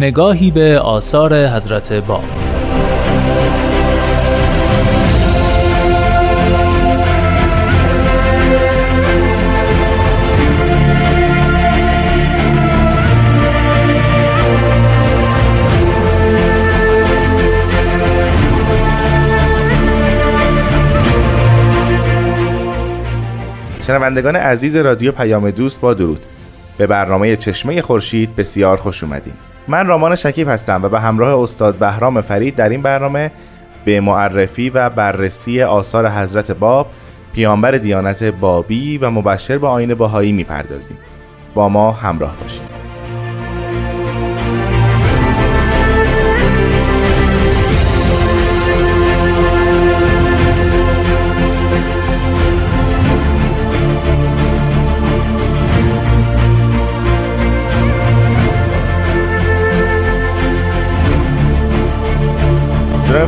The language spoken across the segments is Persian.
نگاهی به آثار حضرت باب شنوندگان عزیز رادیو پیام دوست با درود. به برنامه چشمه خورشید بسیار خوش اومدین. من رامان شکیب هستم و به همراه استاد بهرام فرید در این برنامه به معرفی و بررسی آثار حضرت باب پیامبر دیانت بابی و مبشر به آین باهایی می‌پردازیم. با ما همراه باشید.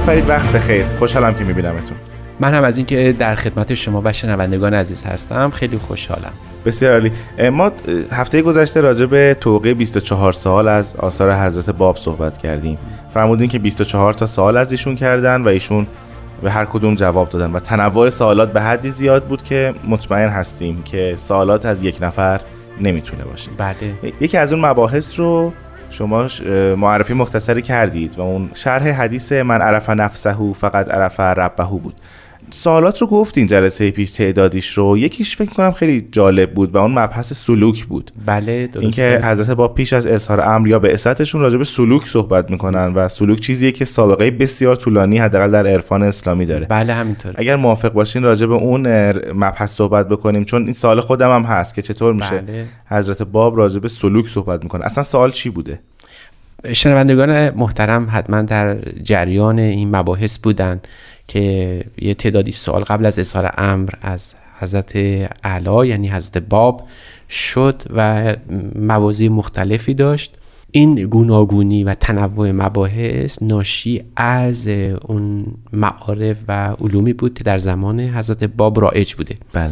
فرید وقت بخیر. خوشحالم که میبینمتون. من هم از اینکه در خدمت شما و شنوندگان عزیز هستم. خیلی خوشحالم. بسیار عالی. ما هفته گذشته راجع به توقع 24 سال از آثار حضرت باب صحبت کردیم. فرمودین که 24 تا سال از ایشون کردن و ایشون به هر کدوم جواب دادن و تنوع سوالات به حدی زیاد بود که مطمئن هستیم که سوالات از یک نفر نمی‌تونه باشه. بله. یکی از اون مباحث رو شما معرفی مختصری کردید و اون شرح حدیث من عرف نفسه فقط عرف ربه بود. سوالات رو گفتین جلسه پیش تعدادیش رو. یکیش فکر کنم خیلی جالب بود و اون مبحث سلوک بود. بله درسته. اینکه حضرت با پیش از اظهار امر یا به اساتشون راجع به سلوک صحبت می‌کنن و سلوک چیزیه که سابقه بسیار طولانی حداقل در عرفان اسلامی داره. بله همینطور. اگر موافق باشین راجع به اون مبحث صحبت بکنیم چون این سال خودم هم هست که چطور میشه بله. حضرت باب راجع به سلوک صحبت می‌کنه. اصلا سوال چی بوده؟ شنوندگان محترم حتما در جریان این مباحث بودند که یه تعدادی سوال قبل از اظهار امر از حضرت علا یعنی حضرت باب شد و موازی مختلفی داشت. این گوناگونی و تنوع مباحث ناشی از اون معارف و علومی بود که در زمان حضرت باب رایج بوده. بله.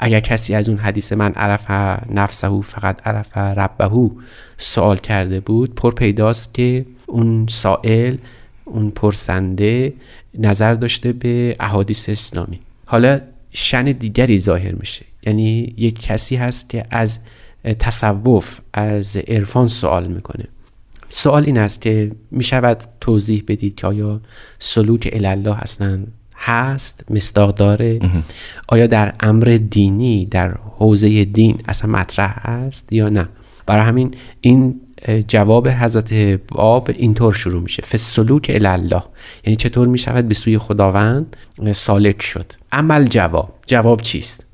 اگر کسی از اون حدیث من عرف نفسه فقط عرف ربهو سوال کرده بود پر پیداست که اون سائل اون پرسنده نظر داشته به احادیث اسلامی. حالا شن دیگری ظاهر میشه. یعنی یک کسی هست که از تصوف از عرفان سوال می‌کنه. سوال این است که می‌شود توضیح بدید که آیا سلوک الله اصلا هست مصداق داره؟ آیا در امر دینی در حوزه دین اصلا مطرح هست یا نه؟ برای همین این جواب حضرت باب اینطور شروع میشه. فسلوک الله یعنی چطور می‌شود؟ به سوی خداوند سالک شد. عمل جواب. جواب چیست؟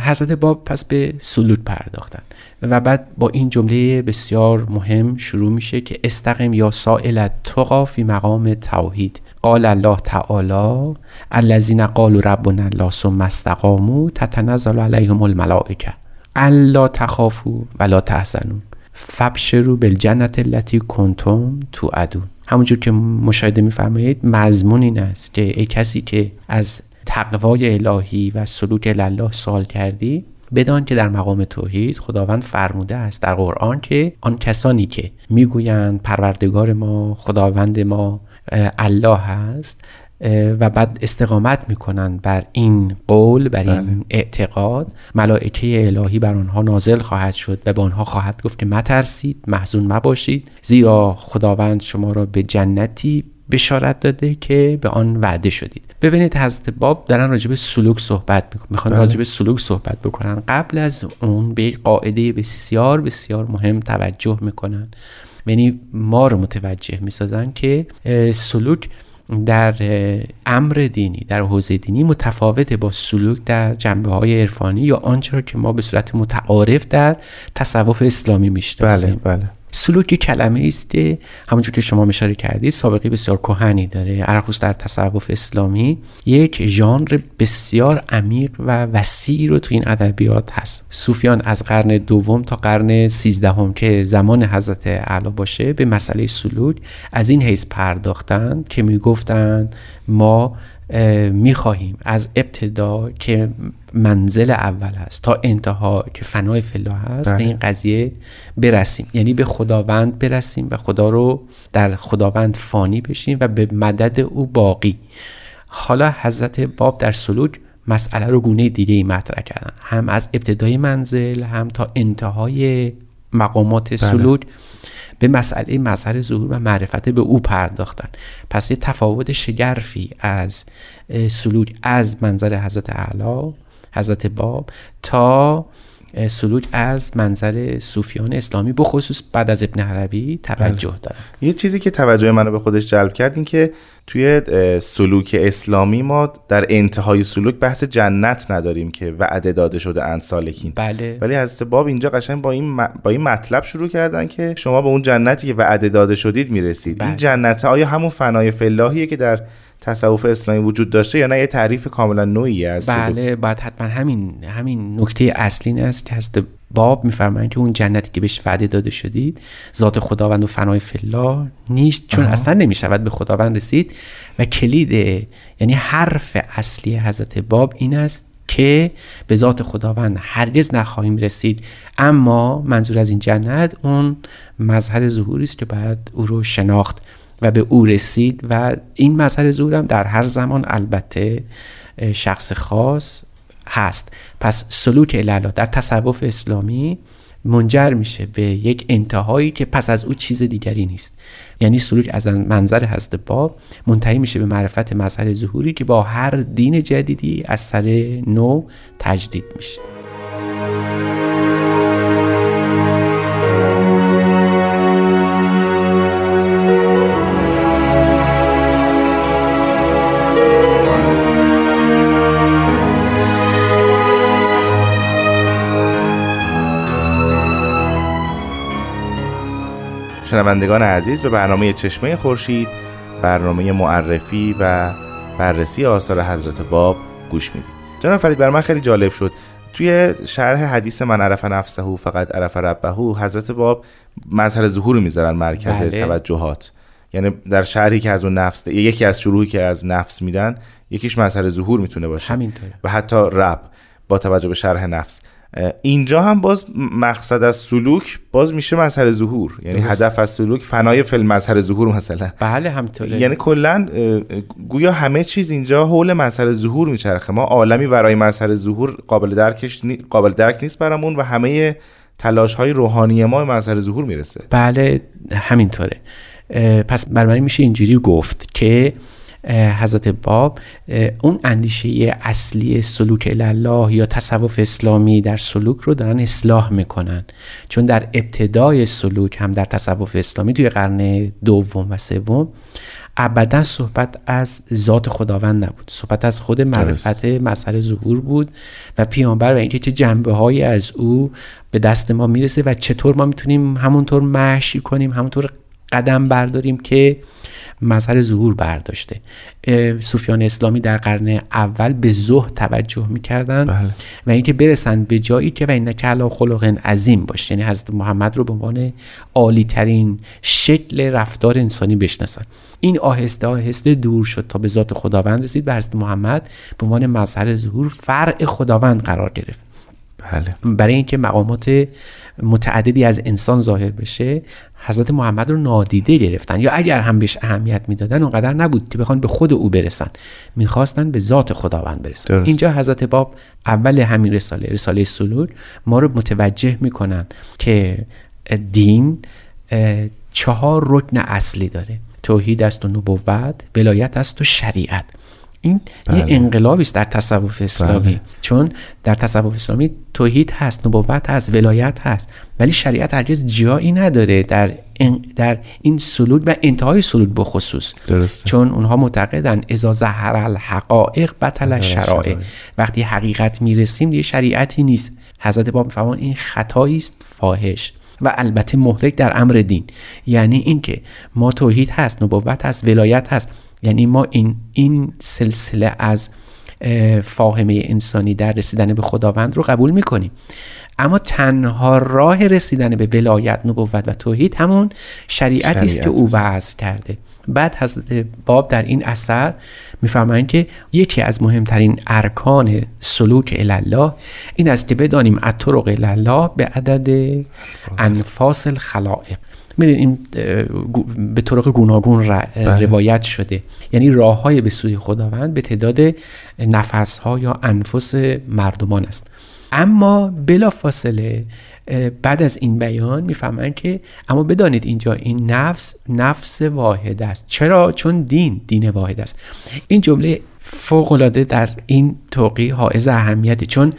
حضرت باب پس به سلوک پرداختن. و بعد با این جمله بسیار مهم شروع میشه که استقیم یا سائل تقا فی مقام توحید. قال الله تعالی الذین قالوا ربنا الله ثم استقاموا تتنزل علیهم الملائکه. الا تخافوا ولا تحزنوا. فبشروا بالجنت التي کنتم تو ادون همونجور که مشاهده میفرمایید مضمون این است که ای کسی که از تقوای الهی و سلوک الله سوال کردی بدان که در مقام توحید خداوند فرموده است در قرآن که آن کسانی که می‌گویند پروردگار ما خداوند ما الله هست و بعد استقامت می‌کنن بر این قول بر این بله. اعتقاد. ملائکه الهی بر آنها نازل خواهد شد و به آنها خواهد گفت که مترسید محزون مباشید. زیرا خداوند شما را به جنتی بشارت داده که به آن وعده شدید. ببینید حضرت باب دارن راجع به سلوک صحبت می‌کنن. می‌خوان بله. راجع به سلوک صحبت بکنن. قبل از اون به یک قاعده بسیار بسیار مهم توجه می‌کنن. یعنی ما رو متوجه می‌سازن که سلوک در امر دینی در حوزه دینی متفاوته با سلوک در جنبه های عرفانی یا آنچه را که ما به صورت متعارف در تصوف اسلامی بله می‌شناسیم بله. سلوک کلمه است که همونجور که شما اشاره کردید سابقه بسیار کهنی داره. ارخوس در تصوف اسلامی یک ژانر بسیار عمیق و وسیعی رو تو این ادبیات هست. صوفیان از قرن دوم تا قرن سیزدهم که زمان حضرت اعلی باشه به مسئله سلوک از این حیث پرداختند که می‌گفتند ما می‌خواهیم از ابتدا که منزل اول هست تا انتها که فنای فلا هست به این قضیه برسیم. یعنی به خداوند برسیم و خدا رو در خداوند فانی بشیم و به مدد او باقی. حالا حضرت باب در سلوک مسئله رو گونه دیگه ای مطرح کردن. هم از ابتدای منزل هم تا انتهای مقامات سلوک. به مسئله مظهر ظهور و معرفت به او پرداختن. پس یه تفاوت شگرفی از سلوک از منظر حضرت اعلی حضرت باب تا سلوک از منظر صوفیان اسلامی بخصوص بعد از ابن عربی توجه داره یه چیزی که توجه منو به خودش جلب کرد این که توی سلوک اسلامی ما در انتهای سلوک بحث جنت نداریم که وعده داده شده اند سالکین. بله. ولی حضرت باب اینجا قشنگ با این با این مطلب شروع کردن که شما به اون جنتی که وعده داده شدید می‌رسید. بله. این جنت آیا همون فنای فلاحیه که در تصوف اسلامی وجود داشته یا نه یه تعریف کاملا نوعی از بله باید حتما همین همین نکته اصلی است که هست باب میفرمایند که اون جنتی که بهش وعده داده شدید ذات خداوند و فنای فلا نیست چون آه. اصلا نمی‌شود به خداوند رسید و کلید یعنی حرف اصلی حضرت باب این است که به ذات خداوند هرگز نخواهیم رسید. اما منظور از این جنت اون مظهر ظهوری است که باید او رو شناخت. و به او رسید و این مسئله زورم در هر زمان البته شخص خاص هست. پس سلوک الالا در تصوف اسلامی منجر میشه به یک انتهایی که پس از او چیز دیگری نیست. یعنی سلوک از منظر حضرت باب منتهی میشه به معرفت مظهر ظهوری که با هر دین جدیدی از سر نو تجدید میشه. شنوندگان عزیز به برنامه چشمه خورشید برنامه معرفی و بررسی آثار حضرت باب گوش می‌دید. جناب فرید بر من خیلی جالب شد. توی شرح حدیث من عرف نفسه فقط عرف ربه حضرت باب مظهر ظهور می‌ذارن مرکز بله. توجهات. یعنی در شرحی که از اون نفس یکی از شروعی که از نفس میدن یکیش مظهر ظهور می‌تونه باشه. همینطوره. و حتی رب با توجه به شرح نفس. اینجا هم باز مقصد از سلوک باز میشه مظهر ظهور. یعنی درست. هدف از سلوک فنای فیلم مظهر ظهور مثلا. بله همینطوره. یعنی کلا گویا همه چیز اینجا حول مظهر ظهور میچرخه. ما عالمی برای مظهر ظهور قابل درکش نی... قابل درک نیست برامون و همه تلاش های روحانی ما به مظهر ظهور می‌رسه. بله همینطوره. پس برای میشه اینجوری گفت که حضرت باب اون اندیشه اصلی سلوک الله یا تصوف اسلامی در سلوک رو دارن اصلاح می‌کنن. چون در ابتدای سلوک هم در تصوف اسلامی توی قرن دوم و سوم ابدا صحبت از ذات خداوند نبود. صحبت از خود معرفت مظهر ظهور بود و پیامبر و اینکه چه جنبه های از او به دست ما می‌رسه و چطور ما می‌تونیم همونطور مشی کنیم همونطور قدم برداریم که مظهر ظهور برداشته. صوفیان اسلامی در قرن اول به زهد توجه می‌کردن بله. و اینکه برسن به جایی که و اینکه علا خلق عظیم باشه. یعنی حضرت محمد رو به عنوان عالی ترین شکل رفتار انسانی بشناسن این آهسته آهسته دور شد تا به ذات خداوند رسید و حضرت محمد به عنوان مظهر ظهور فرع خداوند قرار گرفت. بله. برای اینکه مقامات متعددی از انسان ظاهر بشه حضرت محمد رو نادیده گرفتن. یا اگر هم بهش اهمیت می‌دادن اونقدر نبود که بخوان به خود او برسن. می‌خواستن به ذات خداوند برسن. درست. اینجا حضرت باب اول همین رساله رساله سلوک ما رو متوجه می‌کنن که دین چهار رکن اصلی داره. توحید است و نبوت ولایت است و شریعت. این بله. یه انقلابی است در تصوف اسلامی. بله. چون در تصوف اسلامی توحید هست نبوت هست ولایت هست. ولی شریعت هرگز جایی نداره در این, در این سلوک و انتهای سلوک بخصوص درسته. چون اونها معتقدن اذا ظهر الحقائق بطل الشرائع. وقتی حقیقت می‌رسیم دیگه شریعتی نیست. حضرت باب میفرمان این خطایی است فاحش. و البته مهلک در امر دین. یعنی اینکه ما توحید هست نبوت هست ولایت هست. یعنی ما این این سلسله از فاهمه انسانی در رسیدن به خداوند رو قبول می‌کنیم. اما تنها راه رسیدن به ولایت نبوت و توحید همون شریعتی است که او وضع کرده. بعد حضرت باب در این اثر میفرمایند که یکی از مهمترین ارکان سلوک الله این است که بدانیم الطرق الله به عدد انفاس الخلائق. می‌دونید این به طرق گوناگون بله. روایت شده. یعنی راه های به سوی خداوند به تعداد نفس ها یا انفس مردمان است. اما بلا فاصله بعد از این بیان می‌فهمن که اما بدانید اینجا این نفس نفس واحد است. چرا؟ چون دین دین واحد است. این جمله فوق العاده در این توقی حائز اهمیتی چون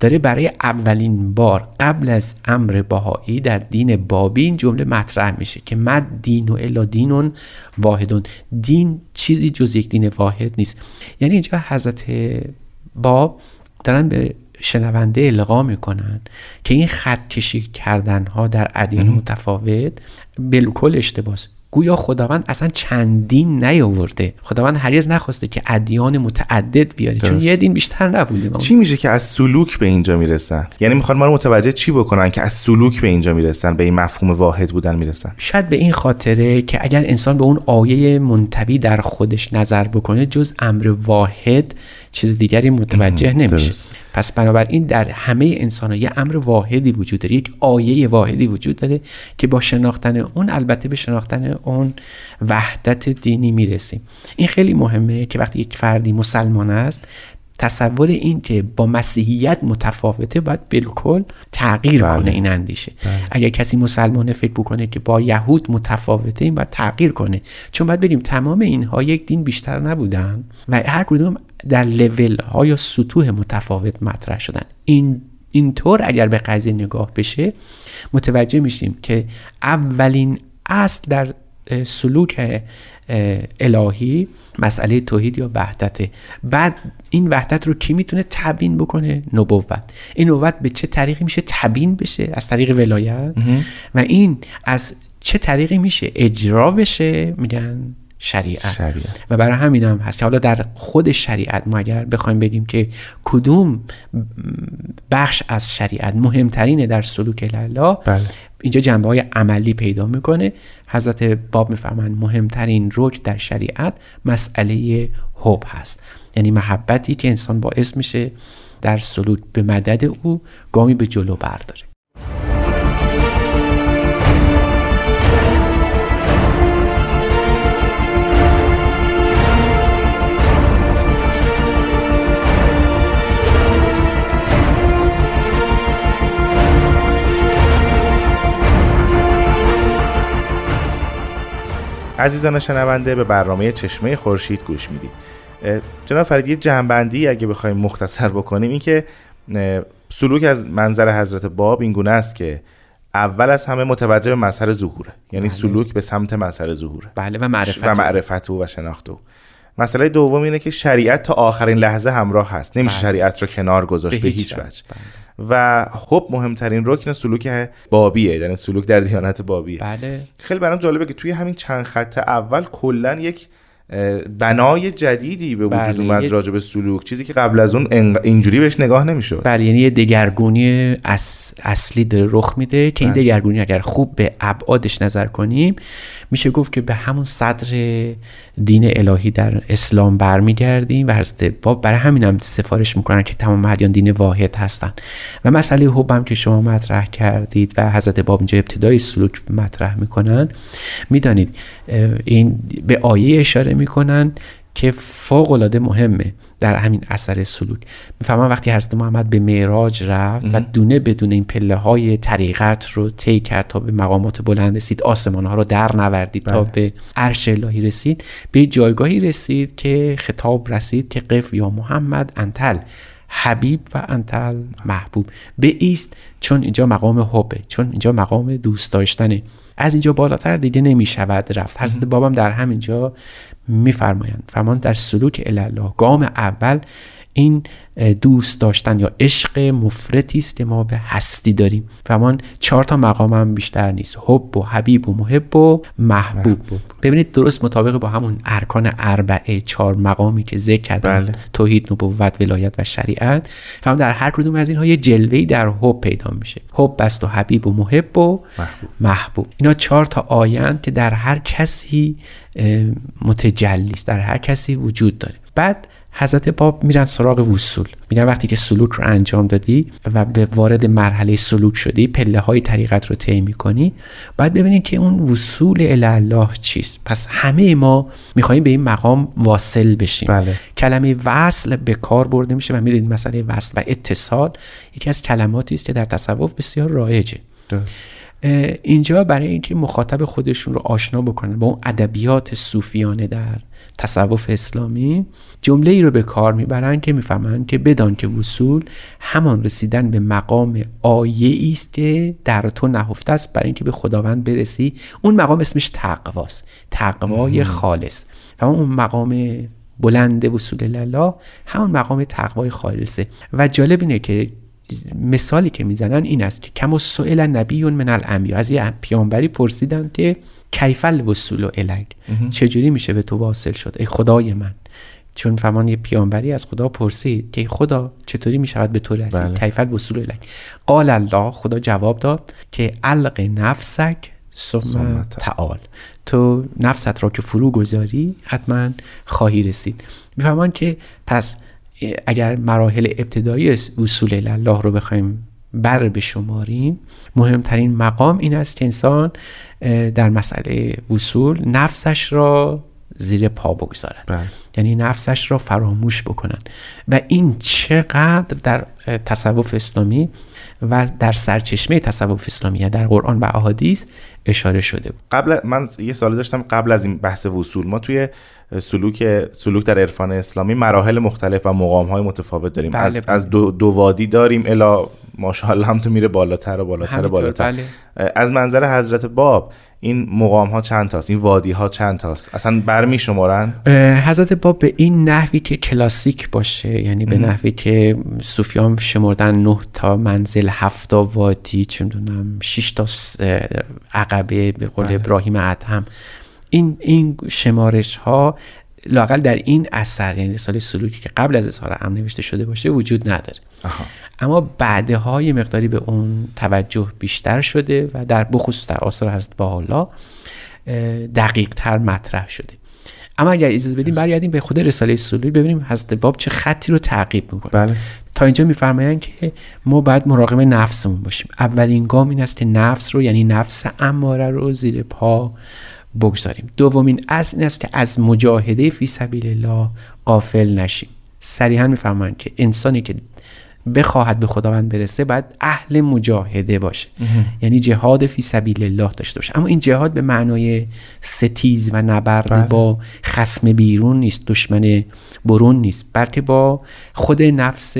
داره برای اولین بار قبل از امر باهایی در دین بابی این جمله مطرح میشه که مد دین و الا دینون واحدون. دین چیزی جز یک دین واحد نیست. یعنی اینجا حضرت باب دارن به شنونده القا می‌کنن که این خط کشی کردن ها در ادیان متفاوت بالکل اشتباس. گویا خداوند اصلا چندین نیاورده. خداوند هرگز نخواسته که ادیان متعدد بیاره چون یه دین بیشتر نبوده. چی میشه که از سلوک به اینجا می‌رسن؟ یعنی می‌خوان ما رو متوجه چی بکنن که از سلوک به اینجا می‌رسن به این مفهوم واحد بودن می‌رسن؟ شاید به این خاطره که اگر انسان به اون آیه منتبی در خودش نظر بکنه جز امر واحد چیز دیگری متوجه نمیشه. پس بنابراین در همه انسان ها یه امر واحدی وجود داره یک آیه واحدی وجود داره که با شناختن اون البته به شناختن اون وحدت دینی می‌رسیم. این خیلی مهمه که وقتی یک فردی مسلمان است تصور این که با مسیحیت متفاوته باید بالکل تغییر بله. کنه این اندیشه. بله. اگر کسی مسلمانه فکر بکنه که با یهود متفاوته این باید تغییر کنه. چون باید بریم تمام اینها یک دین بیشتر نبودن و هر کدوم در لول ها یا سطوح متفاوت مطرح شدن. این اینطور اگر به قضیه نگاه بشه متوجه میشیم که اولین اصل در سلوک الهی مسئله توحید یا وحدته بعد این وحدت رو کی می‌تونه تبیین بکنه؟ نبوت. این نبوت به چه طریقی میشه تبیین بشه؟ از طریق ولایت. و این از چه طریقی میشه اجرا بشه؟ میگن شریعت, و برای همین هم هست که حالا در خود شریعت ما اگر بخوایم بگیم که کدوم بخش از شریعت مهمترینه در سلوک الله بله. اینجا جنبه های عملی پیدا می‌کنه. حضرت باب میفرمند مهمترین رکن در شریعت مسئله حب هست. یعنی محبتی که انسان باعث میشه در سلوک به مدد او گامی به جلو برداره. عزیزان شنونده به برنامه چشمه خورشید گوش می‌دید. جناب فرید یه جنبندی اگه بخوایم مختصر بکنیم این که سلوک از منظر حضرت باب این گونه است که اول از همه متوجه به مظهر ظهوره. یعنی بله. سلوک به سمت مظهر ظهوره. بله و معرفت. و معرفت و شناخت او. مسئله دوم اینه که شریعت تا آخرین لحظه همراه هست. نمیشه بله. شریعت رو کنار گذاشت به هیچ وجه. بله. و خب مهمترین رکن سلوک بابیه یعنی سلوک در دیانت بابیه بله. خیلی برام جالبه که توی همین چند خط اول کلا یک بنای جدیدی به وجود بله، اومد راجع به سلوک چیزی که قبل از اون اینجوری بهش نگاه نمی‌شد بله یعنی یه دگرگونی اصلی داره رخ میده که این بله. دگرگونی اگر خوب به ابعادش نظر کنیم میشه گفت که به همون صدر دین الهی در اسلام برمیگردیم و حضرت باب برای همین هم سفارش می‌کنن که تمام ادیان دین واحد هستن و مسئله حبم که شما مطرح کردید و حضرت باب اینجا ابتدای سلوک مطرح می‌کنن می‌دانید این به آیه اشاره می‌کنن که فوق العاده مهمه در همین اثر سلوک. می‌فهمم وقتی حضرت محمد به معراج رفت و دونه بدون این پله های طریقت رو طی کرد تا به مقامات بلند رسید آسمان ها رو در نوردید تا بله. به عرش الهی رسید به جایگاهی رسید که خطاب رسید که قف یا محمد انتل حبیب و انتل محبوب. به ایست چون اینجا مقام حبه چون اینجا مقام دوست داشتنه. از اینجا بالاتر دیگه نمی شود رفت. حضرت بابام در همینجا میفرمایند. فرمان در سلوک الله گام اول این دوست داشتن یا عشق مفرتی است که ما به هستی داریم. فهمان چهار تا مقام هم بیشتر نیست. حب و حبیب و محب و محبوب. ببینید درست مطابق با همون ارکان اربعه چهار مقامی که ذکر کردن بله. توحید نبوت ولایت و شریعت. فهم در هر کدوم از اینها یه جلوه‌ای در حب پیدا میشه. حب است و حبیب و محب و محبوب. محبوب. اینا چهار تا آیند که در هر کسی متجلی است. در هر کسی وجود داره. بعد حضرت باب میرن سراغ وصول میگن وقتی که سلوک رو انجام دادی و به وارد مرحله سلوک شدی پله های طریقت رو طی می‌کنی باید ببینید که اون وصول الی الله چیست پس همه ما می‌خوایم به این مقام واصل بشیم بله. کلمه وصل به کار برده میشه و می‌دونید مسئله وصل و اتصال یکی از کلماتی است که در تصوف بسیار رایجه درست. اینجا برای اینکه مخاطب خودشون رو آشنا بکنن با اون ادبیات صوفیانه در تصوف اسلامی جمله ای رو به کار می‌برن که می‌فهمن که بدان که وصول همان رسیدن به مقام آیه است که در تو نهفته است برای اینکه به خداوند برسی. اون مقام اسمش تقواست تقوای خالص. و اون مقام بلند وصول الله همون مقام تقوای خالصه. و جالب اینه که مثالی که می‌زنن این است که کم سئل نبی من الانبیا. از یه پیامبری پرسیدن که کیف الوصول الیک؟ چجوری میشه به تو واصل شد؟ ای خدای من. چون فهمان یه پیامبری از خدا پرسید که خدا چطوری می‌شود به تو رسید؟ بله. کیف الوصول الیک. قال الله خدا جواب داد که علق نفسک ثم تعال. تو نفست را که فرو گذاری حتما خواهی رسید. میفهمان که پس اگر مراحل ابتدایی وصول الله رو بخوایم بر بشماریم مهمترین مقام این است که انسان در مسئله وصول نفسش را زیر پا بگذارد. بله. یعنی نفسش را فراموش بکنن. و این چقدر در تصوف اسلامی و در سرچشمه تصوف اسلامی یعنی در قرآن و احادیث اشاره شده بود. قبل من یه سال داشتم قبل از این بحث وصول. ما توی سلوک سلوک در عرفان اسلامی مراحل مختلف و مقام های متفاوت داریم. بله، از, بله. از دو, دو وادی داریم. الا ماشاءالله هم تو میره بالاتر و بالاتر و همینطور، بالاتر. بله. از منظر حضرت باب این مقام ها چند تاست؟ این وادی ها چند تاست؟ اصلا برمی شمارن حضرت باب به این نحوی که کلاسیک باشه یعنی به نحوی که صوفیان شمردن نه تا منزل هفت تا وادی چه می‌دونم شش تا س- اه، عقبه به قول ابراهیم ادهم این این شمارش ها لاقل در این اثر یعنی رساله سلوکی که قبل از اظهار امر نوشته شده باشه وجود نداره. آها. اما بعدها یه مقداری به اون توجه بیشتر شده و در بخصوص در آثار حضرت بهاءالله دقیق تر مطرح شده. اما اگر اجازه بدیم برگردیم به خود رساله سلوکی ببینیم حضرت باب چه خطی رو تعقیب می‌کنه. بله. تا اینجا میفرمایند که ما باید مراقب نفسمون باشیم. اولین گام این است که نفس رو یعنی نفس اماره رو زیر پا بگذاریم. دومین اصل این است که از مجاهده فی سبیل الله غافل نشیم. صریحا میفرمایند که انسانی که بخواهد به خداوند برسه باید اهل مجاهده باشه. یعنی جهاد فی سبیل الله داشته باشه. اما این جهاد به معنای ستیز و نبرد بله. با خسم بیرون نیست دشمن برون نیست بلکه با خود نفس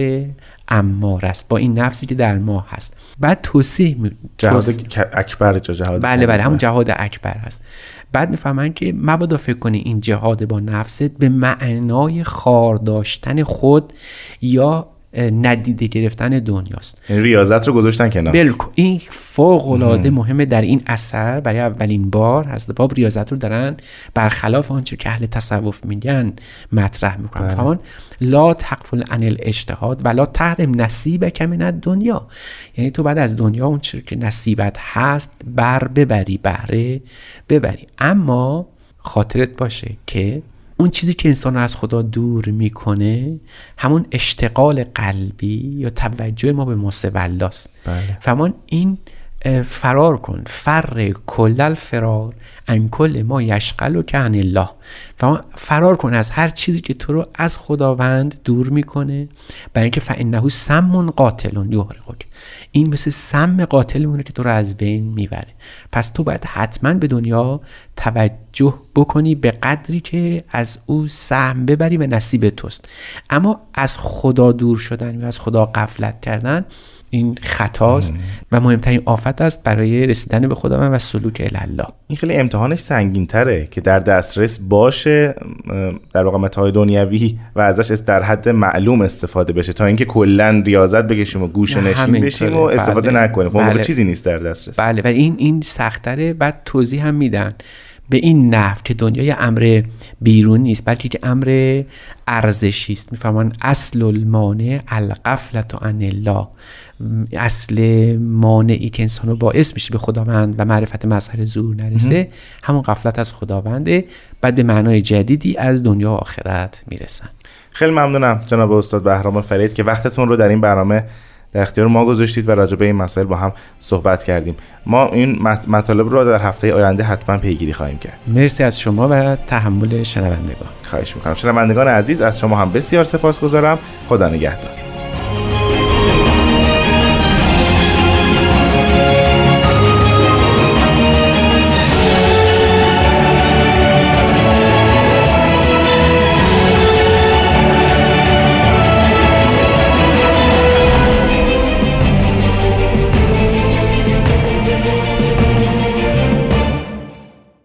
امار است با این نفسی که در ما هست. بعد توصیح می... جهاد اکبر جهاد بله بله همون جهاد اکبر هست. بعد می‌فهمن که مبادا فکر کنی این جهاد با نفست به معنای خار داشتن خود یا ندیده گرفتن دنیاست. یعنی ریاضت رو گذاشتن کنار. بالکل این فوق العاده مهمه در این اثر برای اولین بار حضرت باب ریاضت رو دارن برخلاف آنچه که اهل تصوف میگن مطرح می‌کنن. بله. فهمان لا تقفل عن الاجتهاد ولا تحرم نصیبک من دنیا. یعنی تو بعد از دنیا اون چیزی که نصیبت هست بر ببری بهره ببری. اما خاطرت باشه که اون چیزی که انسان رو از خدا دور می‌کنه همون اشتغال قلبی یا توجه ما به ماسوالاست بله. فمان این فرار کن. فر کل الفرار ان کل ما یشغل و که عن الله فرار کن از هر چیزی که تو رو از خداوند دور می‌کنه. برای اینکه فانه سم قاتل یحرقک. این مثل سم قاتل مونه که تو رو از بین می‌بره. پس تو باید حتما به دنیا توجه بکنی به قدری که از او سهم ببری و نصیب توست. اما از خدا دور شدن یا از خدا غفلت کردن این خطاست و مهمترین آفت است برای رسیدن به خداوند و سلوک الله این خیلی امتحانش سنگین تره که در دسترس باشه در واقع متاع دنیوی و ازش در حد معلوم استفاده بشه تا اینکه کلا ریاضت بکشیم و گوشه نشین. بشیم و استفاده بله. نکنیم خب بله. چیزی نیست در دسترس بله و این این سختره بعد توضیح هم میدن به این نحو که دنیا یه امر بیرون نیست بلکه که امر ارزشی است. میفرمان اصل المانع القفلت عن الله. اصل مانعی که انسان رو باعث میشه به خداوند و معرفت مظهر ظهور نرسه همون قفلت از خداونده بعد به معنای جدیدی از دنیا و آخرت می‌رسن. خیلی ممنونم جناب استاد بهرام فرید که وقتتون رو در این برنامه در اختیار ما گذاشتید و راجع به این مسائل با هم صحبت کردیم. ما این مط- مطالب رو در هفته آینده حتما پیگیری خواهیم کرد. مرسی از شما و تحمل شنوندگان. خواهش می‌کنم. شنوندگان عزیز از شما هم بسیار سپاسگزارم. خدا نگهدار.